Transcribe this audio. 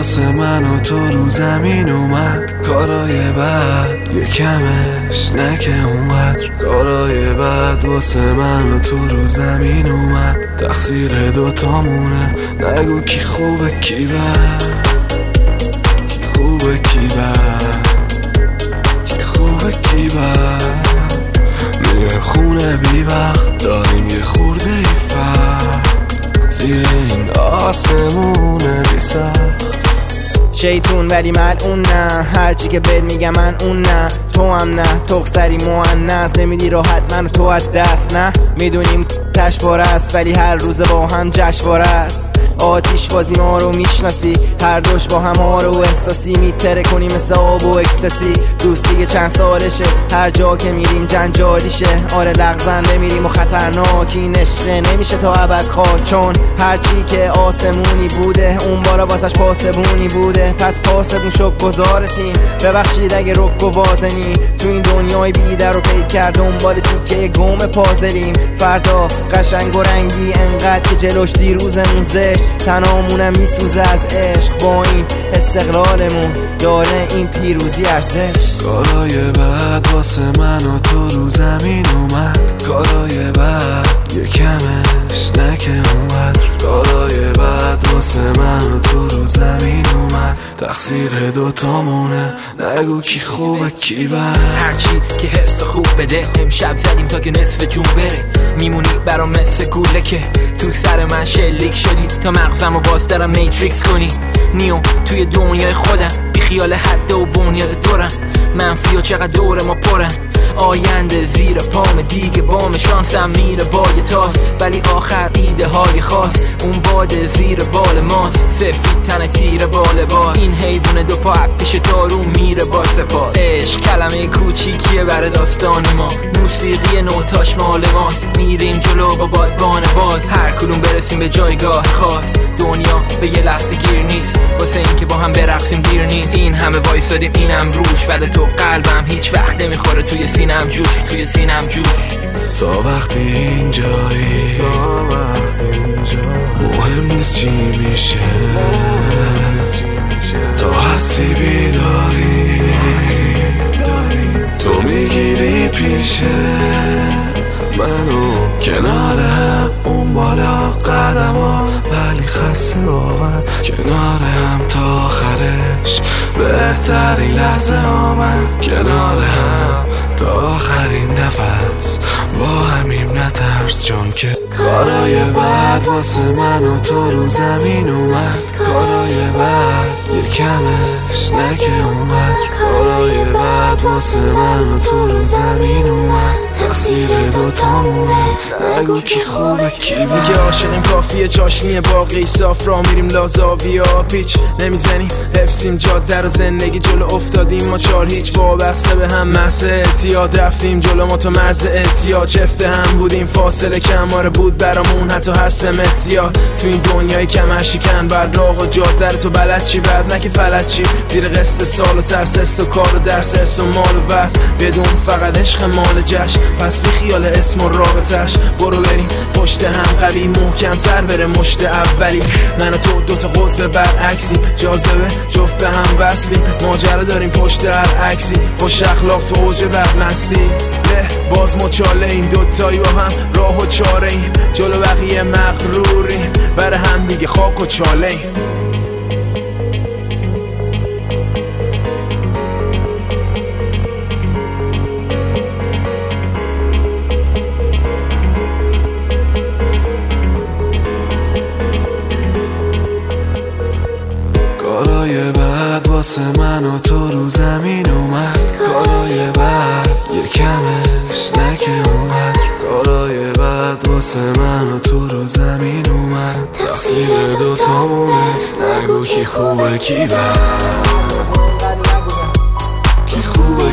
واسه من و تو رو زمین اومد. کارای بعد کمش نکه اونقدر. کارای بعد واسه من و تو رو زمین اومد. تقصیر دوتامونه. نگو کی خوبه کی بد. کی خوبه کی بد. کی خوبه کی بد. میره خونه بی وقت داریم یه خورده ای زیر این آسمونه بی شیطون ولی اون نه. هرچی که بد میگم من اون نه. تو هم نه. تخصری مهنس نمیدی راحت من تو از دست نه. می‌دونیم تشبار است ولی هر روز با هم جشوار است. آتیش بازی ما رو می‌شناسی. هر دوش با هم رو احساسی. میتره کنی مثل آب و اکستسی. دوستی چند سالشه. هر جا که میریم جنجالیشه. آره لغزنده میریم و خطرناکی. نشقه نمیشه تا ابد خواه چون هرچی که آسمونی بوده اون بارا واسش پاسبونی بوده. پس پاسبون شک گذار تیم ببخشید اگه رک و وازنی تو این دنیای بیدر رو پید کرد دنبال تیکه گم پازلیم. فردا قشنگ و رنگی انقدر که جلوش دیروزمون زشت تنامونم میسوزه از عشق با این استقلالمون. داره این پیروزی ارزش کارای بعد واسه من و تو رو زمین اومد. کارای بعد یه تقصیر دوتامونه. نگو کی خوبه کی بد هرچی که حس خوب بده. امشب زدیم تا که نصف جون بره. میمونی برام مثل گوله که تو سر من شلیک شدی. تا مغزم و باز دارم میتریکس کنی. نیو توی دنیای خودم. بی خیال حد و بنیاد دورم. منفی و چقدر دور ما پرم. آینده زیر پام دیگه بام شانسم میره بای تاس. ولی آخر ایده های خاص. اون باد زیر بال ماست. سفید تن تیر بال باز. این حیوان دو پا پیش دارو میره با سپاس. عشق کلمه کوچیکیه بر داستان ما. موسیقی نوتاش مال ماست. میریم جلو با بادبان باز. هر کدوم برسیم به جایگاه خاص. دنیا به یه لحظه گیر نیست. واسه اینکه با هم برقصیم دیر نیست. این همه وایسادیم اینم روش. ولی تو قلبم هیچ وقت نمی‌خوره توی سینم جوش توی سینم جوش. تا وقتی اینجایی تا وقتی اینجا مهم نیست چی میشه. تا هستی بیداری. تو می‌گیری پیشه. منو کنار اون بالا قدم ها ولی خسته واقعا. کنار هم تا آخرش. بهتری لحظه آمد. کنار هم. تا آخرین نفس با همیم نترس چون که کارای بعد واسه من و تو رو زمین اومد. کارای بعد یه کمش نکه اومد. کارای بعد واسه من و تو رو زمین اومد. دوتامونه نگو کی خوبه کی میگه عاشقیم کافیه چاشنی باقی صاف را میریم لازاویا پیچ. نمی‌زنیم حفظیم جاده رو زندگی جلو افتادیم. ما چار هیچ وابسته به هم محض اعتیاد رفتیم. جلو ما تو مرز اعتیاد چفته هم بودیم. فاصله کماره بود برامون حتی هست اتیاد تو این دنیای کمر شکن بعد راه و جاده تو بلد چی؟ بعد نه که فلد چی؟ زیر قصد سال و ترس و کار و درس و مال و بس بدون فقط عشق مال جشن. پس بی خیال اسم و رابطش برو بریم پشت هم قوی محکم تر بره مشت اولی. من و تو دوتا قطب برعکسی جاذبه جفت به هم وصلیم. ماجرا داریم پشت هر عکسی. خوش اخلاق تو اوج بدمستی له باز مچاله این دوتایی با هم راه و چاره ایم. جلو بقیه مغروریم. بر هم دیگه خاک و چاله ایم. واسه من و تو رو زمین اومد. تقصیر دوتامونه. نگو کی خوبه کی بد. کی خوبه